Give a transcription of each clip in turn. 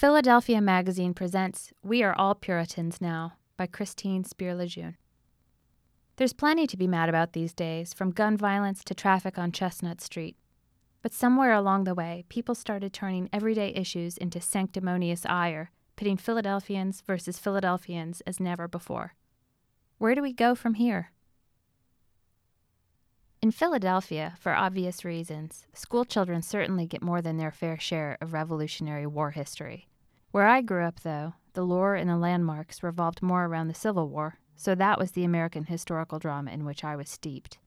Philadelphia Magazine presents We Are All Puritans Now by Christine Speer Lejeune. There's plenty to be mad about these days, from gun violence to traffic on Chestnut Street. But somewhere along the way, people started turning everyday issues into sanctimonious ire, pitting Philadelphians versus Philadelphians as never before. Where do we go from here? In Philadelphia, for obvious reasons, school children certainly get more than their fair share of Revolutionary War history. Where I grew up, though, the lore and the landmarks revolved more around the Civil War, so that was the American historical drama in which I was steeped.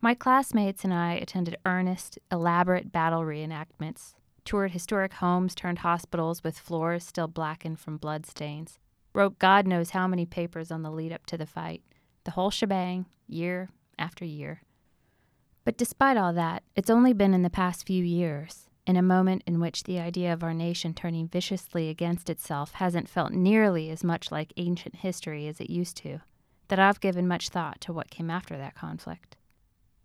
My classmates and I attended earnest, elaborate battle reenactments, toured historic homes turned hospitals with floors still blackened from bloodstains, wrote God knows how many papers on the lead up to the fight, the whole shebang, year after year. But despite all that, it's only been in the past few years, in a moment in which the idea of our nation turning viciously against itself hasn't felt nearly as much like ancient history as it used to, that I've given much thought to what came after that conflict.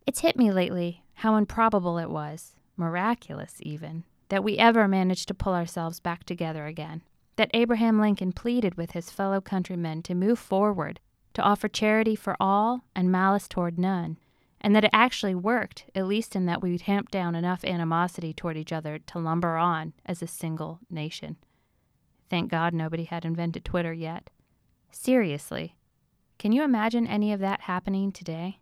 It's hit me lately how improbable it was, miraculous even, that we ever managed to pull ourselves back together again, that Abraham Lincoln pleaded with his fellow countrymen to move forward, to offer charity for all and malice toward none, and that it actually worked, at least in that we tamped down enough animosity toward each other to lumber on as a single nation. Thank God nobody had invented Twitter yet. Seriously, can you imagine any of that happening today?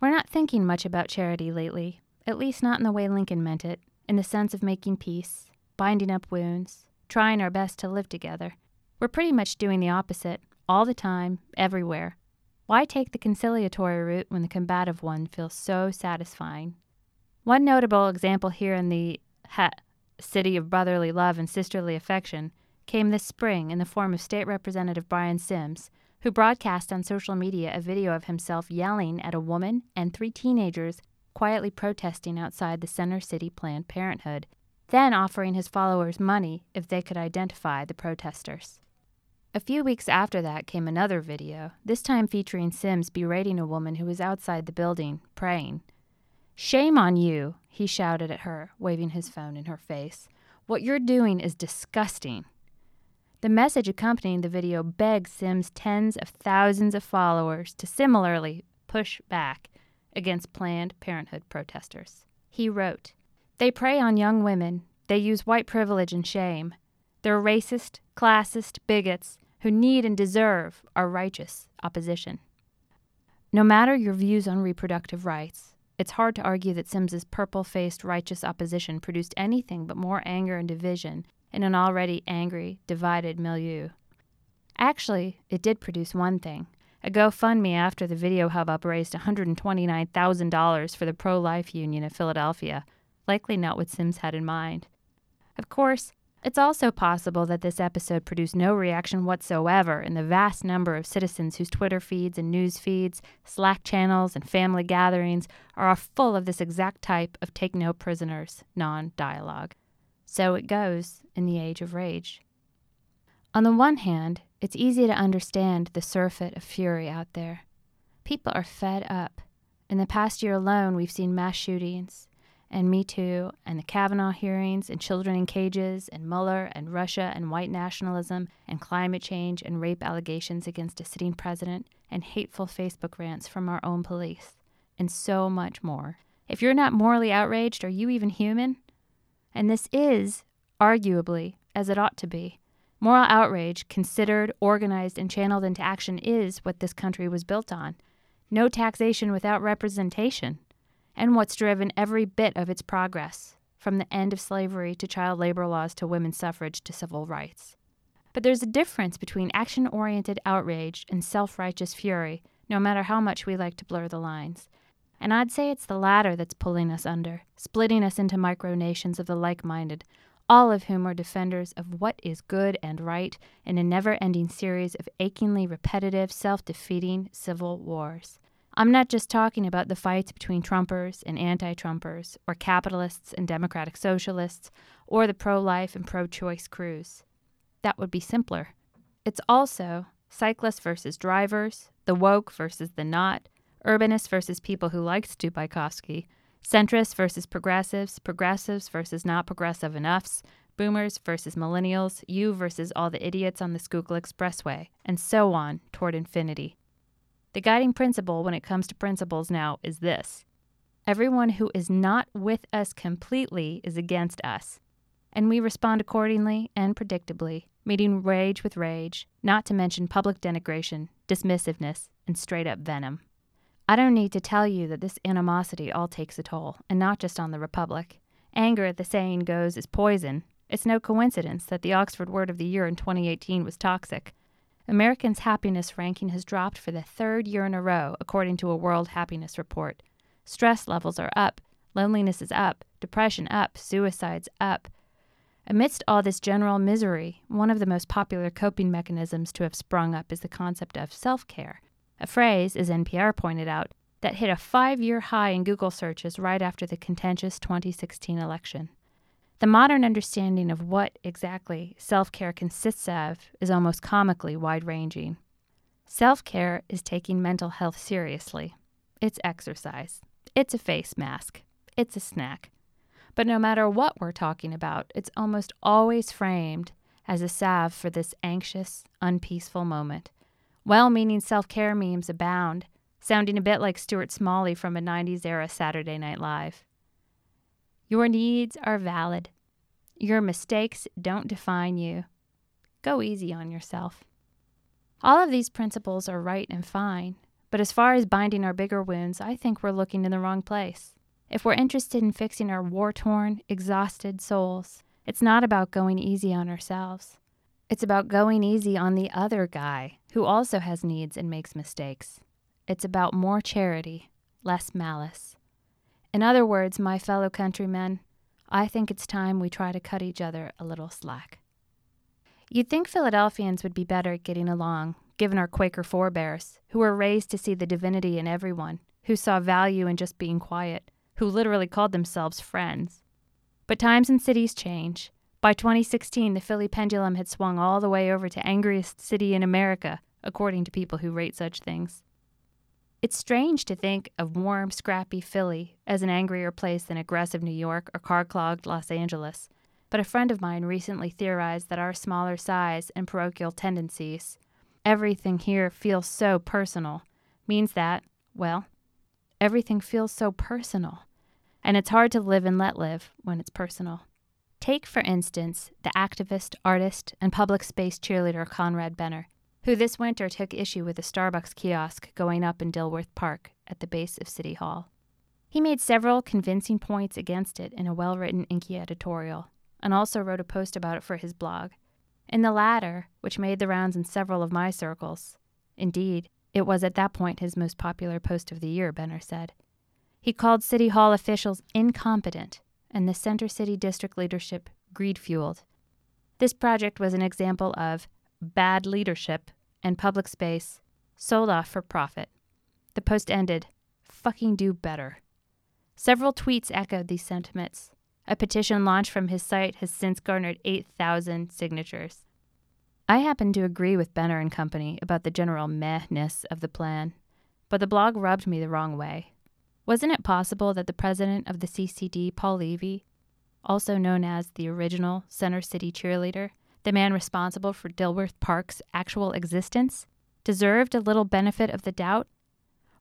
We're not thinking much about charity lately, at least not in the way Lincoln meant it, in the sense of making peace, binding up wounds, trying our best to live together. We're pretty much doing the opposite, all the time, everywhere. Why take the conciliatory route when the combative one feels so satisfying? One notable example here in the ha, city of brotherly love and sisterly affection came this spring in the form of State Representative Brian Sims, who broadcast on social media a video of himself yelling at a woman and three teenagers quietly protesting outside the Center City Planned Parenthood, then offering his followers money if they could identify the protesters. A few weeks after that came another video, this time featuring Sims berating a woman who was outside the building, praying. Shame on you, he shouted at her, waving his phone in her face. What you're doing is disgusting. The message accompanying the video begs Sims' tens of thousands of followers to similarly push back against Planned Parenthood protesters. He wrote, They prey on young women, they use white privilege and shame. They're racist, classist, bigots, who need and deserve our righteous opposition. No matter your views on reproductive rights, it's hard to argue that Sims's purple faced righteous opposition produced anything but more anger and division in an already angry, divided milieu. Actually, it did produce one thing. A GoFundMe after the video hubbub raised $129,000 for the pro life union of Philadelphia, likely not what Sims had in mind. Of course, it's also possible that this episode produced no reaction whatsoever in the vast number of citizens whose Twitter feeds and news feeds, Slack channels, and family gatherings are full of this exact type of take no prisoners non dialogue. So it goes in the age of rage. On the one hand, it's easy to understand the surfeit of fury out there. People are fed up. In the past year alone, we've seen mass shootings, and Me Too and the Kavanaugh hearings and children in cages and Mueller and Russia and white nationalism and climate change and rape allegations against a sitting president and hateful Facebook rants from our own police and so much more. If you're not morally outraged, are you even human? And this is, arguably, as it ought to be. Moral outrage, considered, organized, and channeled into action, is what this country was built on. No taxation without representation and what's driven every bit of its progress, from the end of slavery to child labor laws to women's suffrage to civil rights. But there's a difference between action oriented outrage and self righteous fury, no matter how much we like to blur the lines. And I'd say it's the latter that's pulling us under, splitting us into micronations of the like minded, all of whom are defenders of what is good and right in a never ending series of achingly repetitive, self defeating civil wars. I'm not just talking about the fights between Trumpers and anti Trumpers, or capitalists and democratic socialists, or the pro life and pro choice crews. That would be simpler. It's also cyclists versus drivers, the woke versus the not, urbanists versus people who like Stu Bykofsky, centrists versus progressives, progressives versus not progressive enoughs, boomers versus millennials, you versus all the idiots on the Schuylkill Expressway, and so on toward infinity. The guiding principle when it comes to principles now is this everyone who is not with us completely is against us. And we respond accordingly and predictably, meeting rage with rage, not to mention public denigration, dismissiveness, and straight up venom. I don't need to tell you that this animosity all takes a toll, and not just on the Republic. Anger, the saying goes, is poison. It's no coincidence that the Oxford Word of the Year in 2018 was toxic. Americans' happiness ranking has dropped for the third year in a row, according to a World Happiness Report. Stress levels are up, loneliness is up, depression up, suicides up. Amidst all this general misery, one of the most popular coping mechanisms to have sprung up is the concept of self care, a phrase, as NPR pointed out, that hit a five year high in Google searches right after the contentious 2016 election. The modern understanding of what exactly self care consists of is almost comically wide ranging. Self care is taking mental health seriously. It's exercise. It's a face mask. It's a snack. But no matter what we're talking about, it's almost always framed as a salve for this anxious, unpeaceful moment. Well meaning self care memes abound, sounding a bit like Stuart Smalley from a 90s era Saturday Night Live. Your needs are valid. Your mistakes don't define you. Go easy on yourself. All of these principles are right and fine, but as far as binding our bigger wounds, I think we're looking in the wrong place. If we're interested in fixing our war torn, exhausted souls, it's not about going easy on ourselves. It's about going easy on the other guy who also has needs and makes mistakes. It's about more charity, less malice. In other words, my fellow countrymen, I think it's time we try to cut each other a little slack. You'd think Philadelphians would be better at getting along, given our Quaker forebears, who were raised to see the divinity in everyone, who saw value in just being quiet, who literally called themselves friends. But times and cities change. By 2016, the Philly pendulum had swung all the way over to angriest city in America, according to people who rate such things. It's strange to think of warm, scrappy Philly as an angrier place than aggressive New York or car clogged Los Angeles, but a friend of mine recently theorized that our smaller size and parochial tendencies, everything here feels so personal, means that, well, everything feels so personal. And it's hard to live and let live when it's personal. Take, for instance, the activist, artist, and public space cheerleader Conrad Benner, who this winter took issue with a Starbucks kiosk going up in Dilworth Park at the base of City Hall. He made several convincing points against it in a well written Inky editorial, and also wrote a post about it for his blog. In the latter, which made the rounds in several of my circles, indeed, it was at that point his most popular post of the year, Benner said. He called City Hall officials incompetent and the Center City District leadership greed fueled. This project was an example of bad leadership and public space sold off for profit. The post ended, fucking do better. Several tweets echoed these sentiments. A petition launched from his site has since garnered 8,000 signatures. I happen to agree with Benner and Company about the general mehness of the plan, but the blog rubbed me the wrong way. Wasn't it possible that the president of the CCD, Paul Levy, also known as the original Center City cheerleader, the man responsible for Dilworth Park's actual existence, deserved a little benefit of the doubt?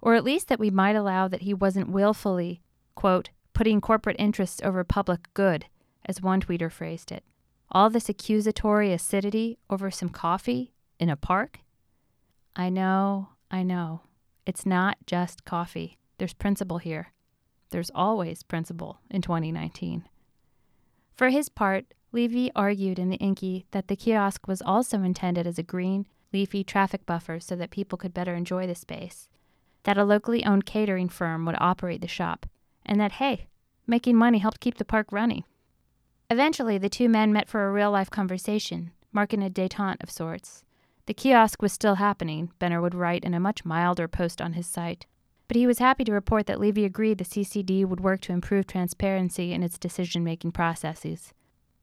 Or at least that we might allow that he wasn't willfully, quote, putting corporate interests over public good, as one tweeter phrased it. All this accusatory acidity over some coffee in a park? I know, I know. It's not just coffee. There's principle here. There's always principle in 2019. For his part, Levy argued in the Inky that the kiosk was also intended as a green, leafy traffic buffer so that people could better enjoy the space, that a locally owned catering firm would operate the shop, and that, hey, making money helped keep the park running. Eventually, the two men met for a real life conversation, marking a detente of sorts. The kiosk was still happening, Benner would write in a much milder post on his site but he was happy to report that Levy agreed the CCD would work to improve transparency in its decision making processes.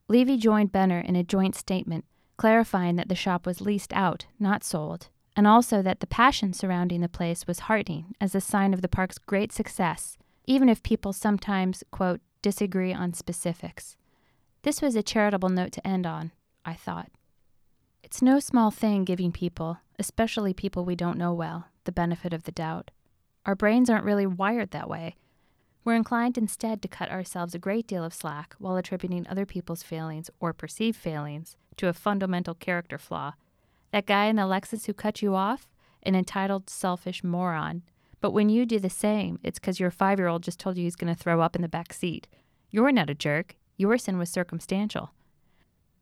Levy joined Benner in a joint statement, clarifying that the shop was leased out, not sold, and also that the passion surrounding the place was heartening as a sign of the park's great success, even if people sometimes, quote, disagree on specifics. This was a charitable note to end on, I thought. It's no small thing giving people, especially people we don't know well, the benefit of the doubt. Our brains aren't really wired that way. We're inclined instead to cut ourselves a great deal of slack while attributing other people's failings or perceived failings to a fundamental character flaw. That guy in the Lexus who cut you off? An entitled, selfish moron. But when you do the same, it's because your five year old just told you he's going to throw up in the back seat. You're not a jerk. Your sin was circumstantial.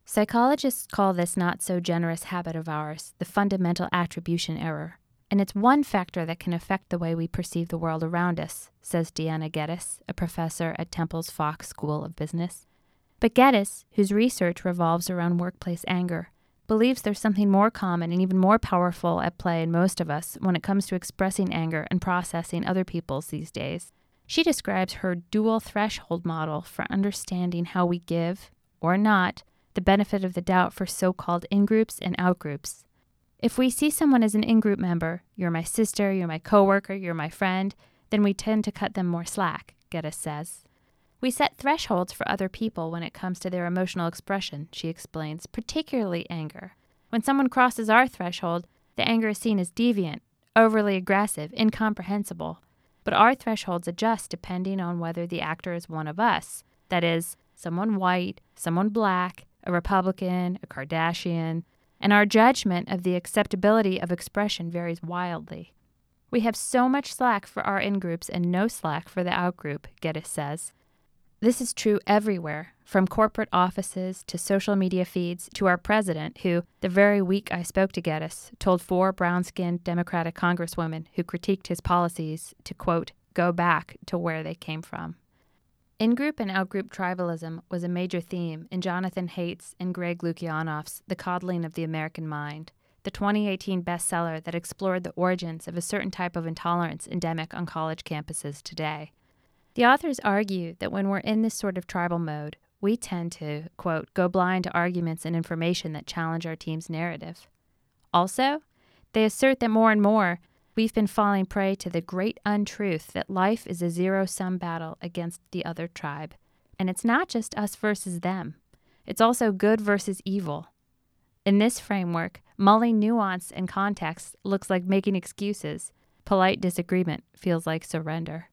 Psychologists call this not so generous habit of ours the fundamental attribution error. And it's one factor that can affect the way we perceive the world around us, says Deanna Geddes, a professor at Temple's Fox School of Business. But Geddes, whose research revolves around workplace anger, believes there's something more common and even more powerful at play in most of us when it comes to expressing anger and processing other people's these days. She describes her dual threshold model for understanding how we give, or not, the benefit of the doubt for so called in groups and out groups. If we see someone as an in group member, you're my sister, you're my coworker, you're my friend, then we tend to cut them more slack, Geddes says. We set thresholds for other people when it comes to their emotional expression, she explains, particularly anger. When someone crosses our threshold, the anger is seen as deviant, overly aggressive, incomprehensible. But our thresholds adjust depending on whether the actor is one of us that is, someone white, someone black, a Republican, a Kardashian, and our judgment of the acceptability of expression varies wildly. We have so much slack for our in groups and no slack for the out group, Geddes says. This is true everywhere, from corporate offices to social media feeds to our president, who, the very week I spoke to Geddes, told four brown skinned Democratic congresswomen who critiqued his policies to, quote, go back to where they came from. In group and out group tribalism was a major theme in Jonathan Haidt's and Greg Lukianoff's The Coddling of the American Mind, the 2018 bestseller that explored the origins of a certain type of intolerance endemic on college campuses today. The authors argue that when we're in this sort of tribal mode, we tend to, quote, go blind to arguments and information that challenge our team's narrative. Also, they assert that more and more We've been falling prey to the great untruth that life is a zero sum battle against the other tribe. And it's not just us versus them, it's also good versus evil. In this framework, mulling nuance and context looks like making excuses. Polite disagreement feels like surrender.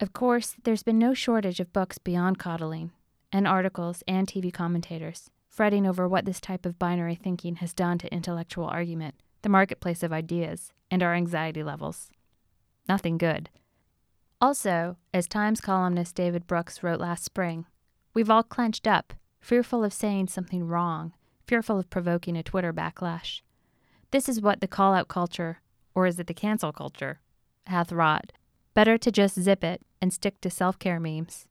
Of course, there's been no shortage of books beyond coddling, and articles and TV commentators, fretting over what this type of binary thinking has done to intellectual argument, the marketplace of ideas, and our anxiety levels. Nothing good. Also, as Times columnist David Brooks wrote last spring, we've all clenched up, fearful of saying something wrong, fearful of provoking a Twitter backlash. This is what the call out culture, or is it the cancel culture, hath wrought. Better to just zip it and stick to self care memes.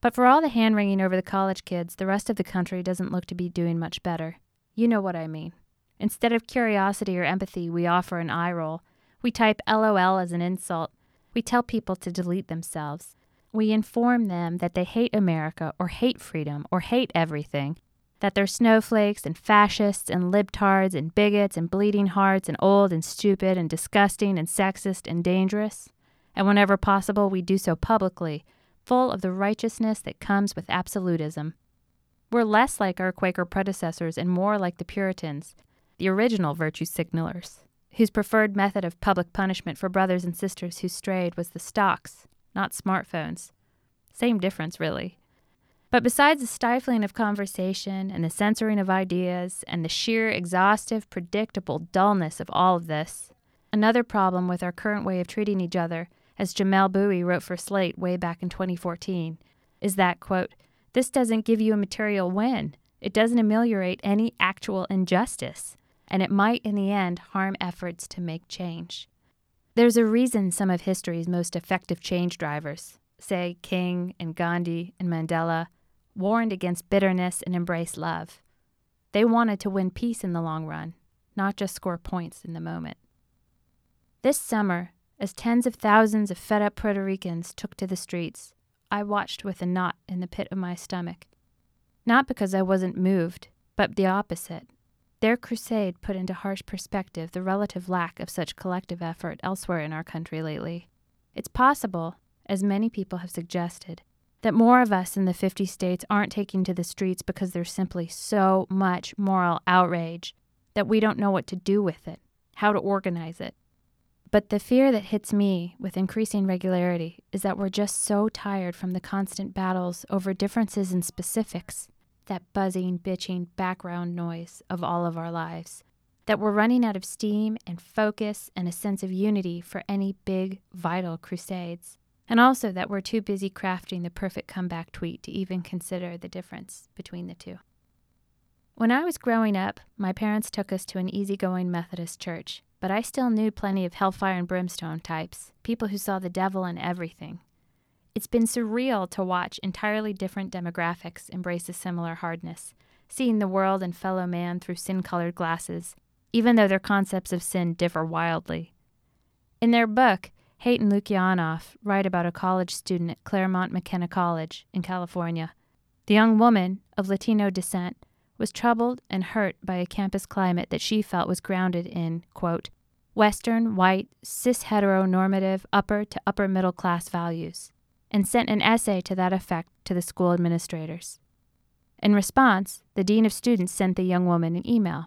But for all the hand wringing over the college kids, the rest of the country doesn't look to be doing much better. You know what I mean. Instead of curiosity or empathy, we offer an eye roll. We type LOL as an insult. We tell people to delete themselves. We inform them that they hate America or hate freedom or hate everything, that they're snowflakes and fascists and libtards and bigots and bleeding hearts and old and stupid and disgusting and sexist and dangerous. And whenever possible, we do so publicly, full of the righteousness that comes with absolutism. We're less like our Quaker predecessors and more like the Puritans, the original virtue signalers, whose preferred method of public punishment for brothers and sisters who strayed was the stocks, not smartphones. Same difference, really. But besides the stifling of conversation and the censoring of ideas and the sheer exhaustive, predictable dullness of all of this, another problem with our current way of treating each other, as Jamelle Bouie wrote for Slate way back in 2014, is that, quote, this doesn't give you a material win. It doesn't ameliorate any actual injustice and it might in the end harm efforts to make change. There's a reason some of history's most effective change drivers, say King and Gandhi and Mandela, warned against bitterness and embraced love. They wanted to win peace in the long run, not just score points in the moment. This summer, as tens of thousands of fed up Puerto Ricans took to the streets, I watched with a knot in the pit of my stomach. Not because I wasn't moved, but the opposite. Their crusade put into harsh perspective the relative lack of such collective effort elsewhere in our country lately. It's possible, as many people have suggested, that more of us in the 50 states aren't taking to the streets because there's simply so much moral outrage that we don't know what to do with it, how to organize it. But the fear that hits me with increasing regularity is that we're just so tired from the constant battles over differences in specifics, that buzzing, bitching background noise of all of our lives, that we're running out of steam and focus and a sense of unity for any big, vital crusades and also that we're too busy crafting the perfect comeback tweet to even consider the difference between the two. When I was growing up, my parents took us to an easygoing Methodist church, but I still knew plenty of hellfire and brimstone types, people who saw the devil in everything. It's been surreal to watch entirely different demographics embrace a similar hardness, seeing the world and fellow man through sin colored glasses, even though their concepts of sin differ wildly. In their book, Haidt and Lukianoff write about a college student at Claremont McKenna College in California. The young woman, of Latino descent, was troubled and hurt by a campus climate that she felt was grounded in, quote, Western, white, cis heteronormative, upper to upper middle class values, and sent an essay to that effect to the school administrators. In response, the dean of students sent the young woman an email.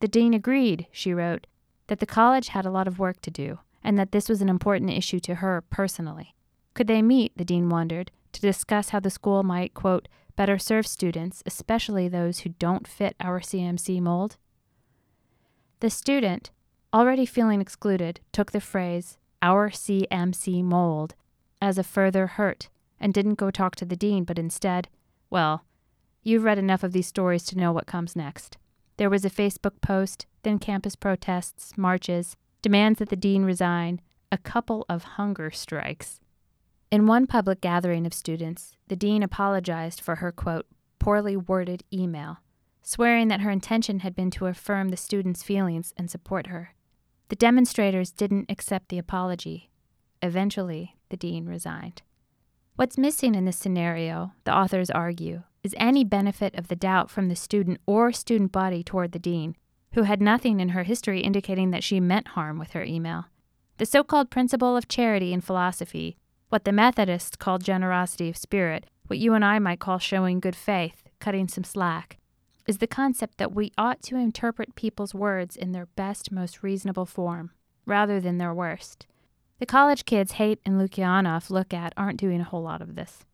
The dean agreed, she wrote, that the college had a lot of work to do and that this was an important issue to her personally. Could they meet, the dean wondered, to discuss how the school might, quote, better serve students, especially those who don't fit our CMC mold? The student, already feeling excluded, took the phrase, our CMC mold, as a further hurt and didn't go talk to the dean, but instead, well, you've read enough of these stories to know what comes next. There was a Facebook post, then campus protests, marches, demands that the dean resign, a couple of hunger strikes. In one public gathering of students, the dean apologized for her, quote, poorly worded email, swearing that her intention had been to affirm the students' feelings and support her. The demonstrators didn't accept the apology. Eventually, the dean resigned. What's missing in this scenario, the authors argue, is any benefit of the doubt from the student or student body toward the dean, who had nothing in her history indicating that she meant harm with her email. The so called principle of charity in philosophy, what the Methodists call generosity of spirit, what you and I might call showing good faith, cutting some slack, is the concept that we ought to interpret people's words in their best, most reasonable form, rather than their worst. The college kids Haidt and Lukianoff look at aren't doing a whole lot of this.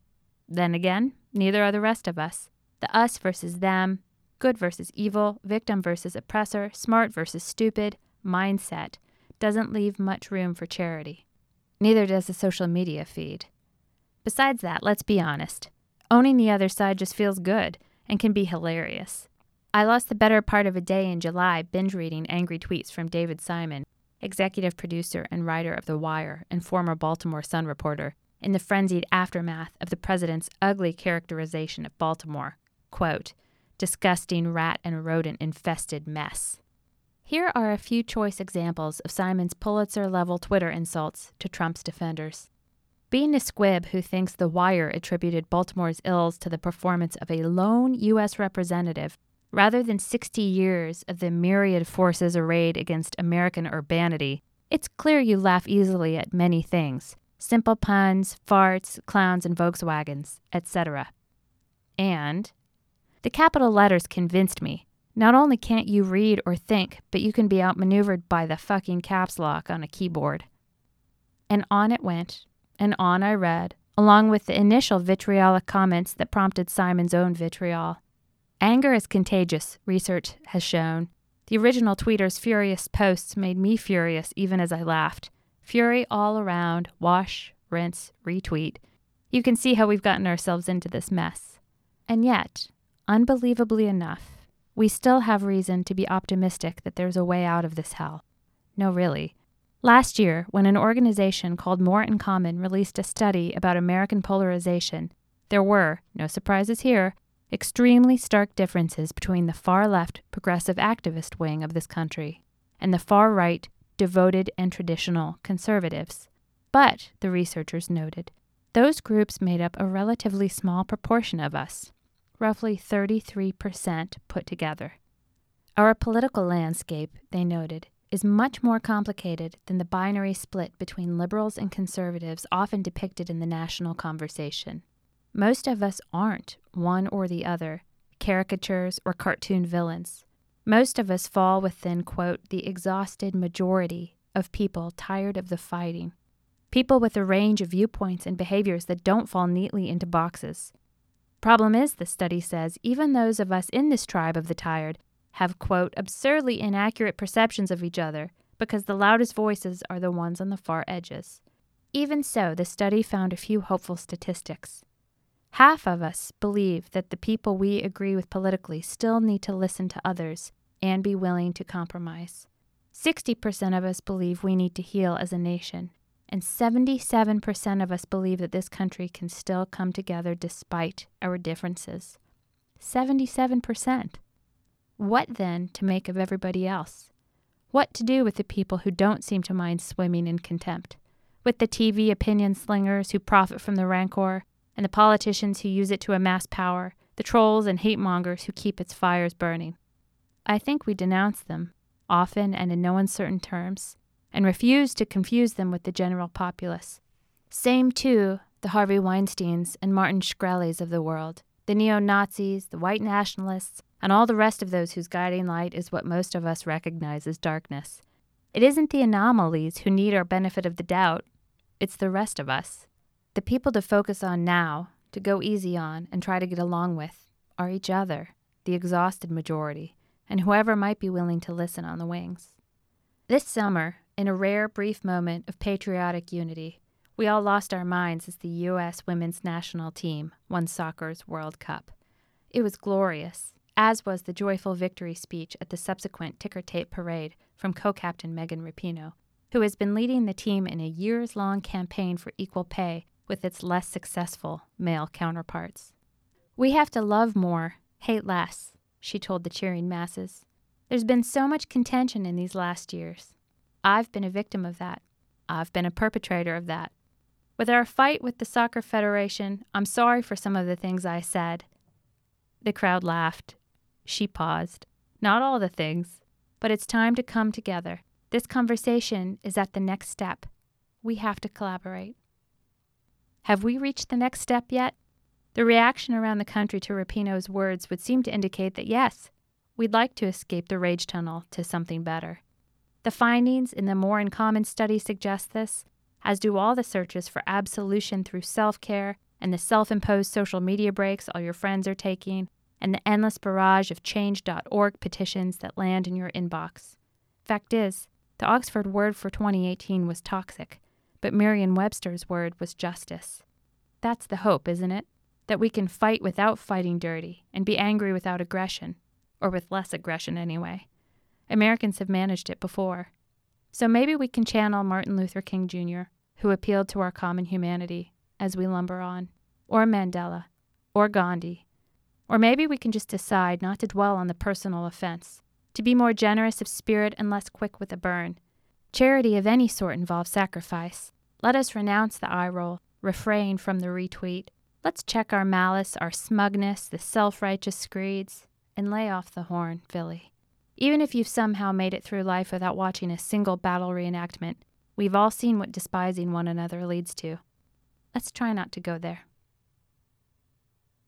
Then again, neither are the rest of us. The us versus them, good versus evil, victim versus oppressor, smart versus stupid mindset doesn't leave much room for charity. Neither does the social media feed. Besides that, let's be honest. Owning the other side just feels good and can be hilarious. I lost the better part of a day in July binge reading angry tweets from David Simon, executive producer and writer of The Wire and former Baltimore Sun reporter, in the frenzied aftermath of the president's ugly characterization of Baltimore. Quote, disgusting rat and rodent infested mess. Here are a few choice examples of Simon's Pulitzer level Twitter insults to Trump's defenders. Being a squib who thinks The Wire attributed Baltimore's ills to the performance of a lone U.S. representative rather than 60 years of the myriad forces arrayed against American urbanity, it's clear you laugh easily at many things simple puns, farts, clowns, and Volkswagens, etc. And the capital letters convinced me. Not only can't you read or think, but you can be outmaneuvered by the fucking caps lock on a keyboard. And on it went, and on I read, along with the initial vitriolic comments that prompted Simon's own vitriol. Anger is contagious, research has shown. The original tweeter's furious posts made me furious even as I laughed. Fury all around, wash, rinse, retweet. You can see how we've gotten ourselves into this mess. And yet, Unbelievably enough, we still have reason to be optimistic that there's a way out of this hell. No, really. Last year, when an organization called More in Common released a study about American polarization, there were, no surprises here, extremely stark differences between the far left progressive activist wing of this country and the far right devoted and traditional conservatives. But, the researchers noted, those groups made up a relatively small proportion of us, roughly 33% put together. Our political landscape, they noted, is much more complicated than the binary split between liberals and conservatives often depicted in the national conversation. Most of us aren't one or the other, caricatures or cartoon villains. Most of us fall within, quote, the exhausted majority of people tired of the fighting. People with a range of viewpoints and behaviors that don't fall neatly into boxes. Problem is, the study says, even those of us in this tribe of the tired have, quote, absurdly inaccurate perceptions of each other because the loudest voices are the ones on the far edges. Even so, the study found a few hopeful statistics. Half of us believe that the people we agree with politically still need to listen to others and be willing to compromise. 60% of us believe we need to heal as a nation, and 77% of us believe that this country can still come together despite our differences. 77%. What then to make of everybody else? What to do with the people who don't seem to mind swimming in contempt? With the TV opinion slingers who profit from the rancor, and the politicians who use it to amass power, the trolls and hate mongers who keep its fires burning? I think we denounce them, often and in no uncertain terms, and refuse to confuse them with the general populace. Same, too, the Harvey Weinsteins and Martin Shkreli's of the world, the neo Nazis, the white nationalists, and all the rest of those whose guiding light is what most of us recognize as darkness. It isn't the anomalies who need our benefit of the doubt, it's the rest of us. The people to focus on now, to go easy on, and try to get along with, are each other, the exhausted majority, and whoever might be willing to listen on the wings. This summer, in a rare brief moment of patriotic unity, we all lost our minds as the U.S. women's national team won soccer's World Cup. It was glorious, as was the joyful victory speech at the subsequent ticker tape parade from co captain Megan Rapinoe, who has been leading the team in a years long campaign for equal pay with its less successful male counterparts. We have to love more, hate less, she told the cheering masses. There's been so much contention in these last years. I've been a victim of that. I've been a perpetrator of that. With our fight with the Soccer Federation, I'm sorry for some of the things I said. The crowd laughed. She paused. Not all the things, but it's time to come together. This conversation is at the next step. We have to collaborate. Have we reached the next step yet? The reaction around the country to Rapinoe's words would seem to indicate that yes, we'd like to escape the rage tunnel to something better. The findings in the More in Common study suggest this, as do all the searches for absolution through self care and the self imposed social media breaks all your friends are taking, and the endless barrage of change.org petitions that land in your inbox. Fact is, the Oxford word for 2018 was toxic, but Merriam Webster's word was justice. That's the hope, isn't it? That we can fight without fighting dirty and be angry without aggression, or with less aggression anyway. Americans have managed it before. So maybe we can channel Martin Luther King Jr., who appealed to our common humanity as we lumber on, or Mandela, or Gandhi. Or maybe we can just decide not to dwell on the personal offense, to be more generous of spirit and less quick with a burn. Charity of any sort involves sacrifice, let us renounce the eye roll, refrain from the retweet. Let's check our malice, our smugness, the self righteous screeds, and lay off the horn, Philly. Even if you've somehow made it through life without watching a single battle reenactment, we've all seen what despising one another leads to. Let's try not to go there.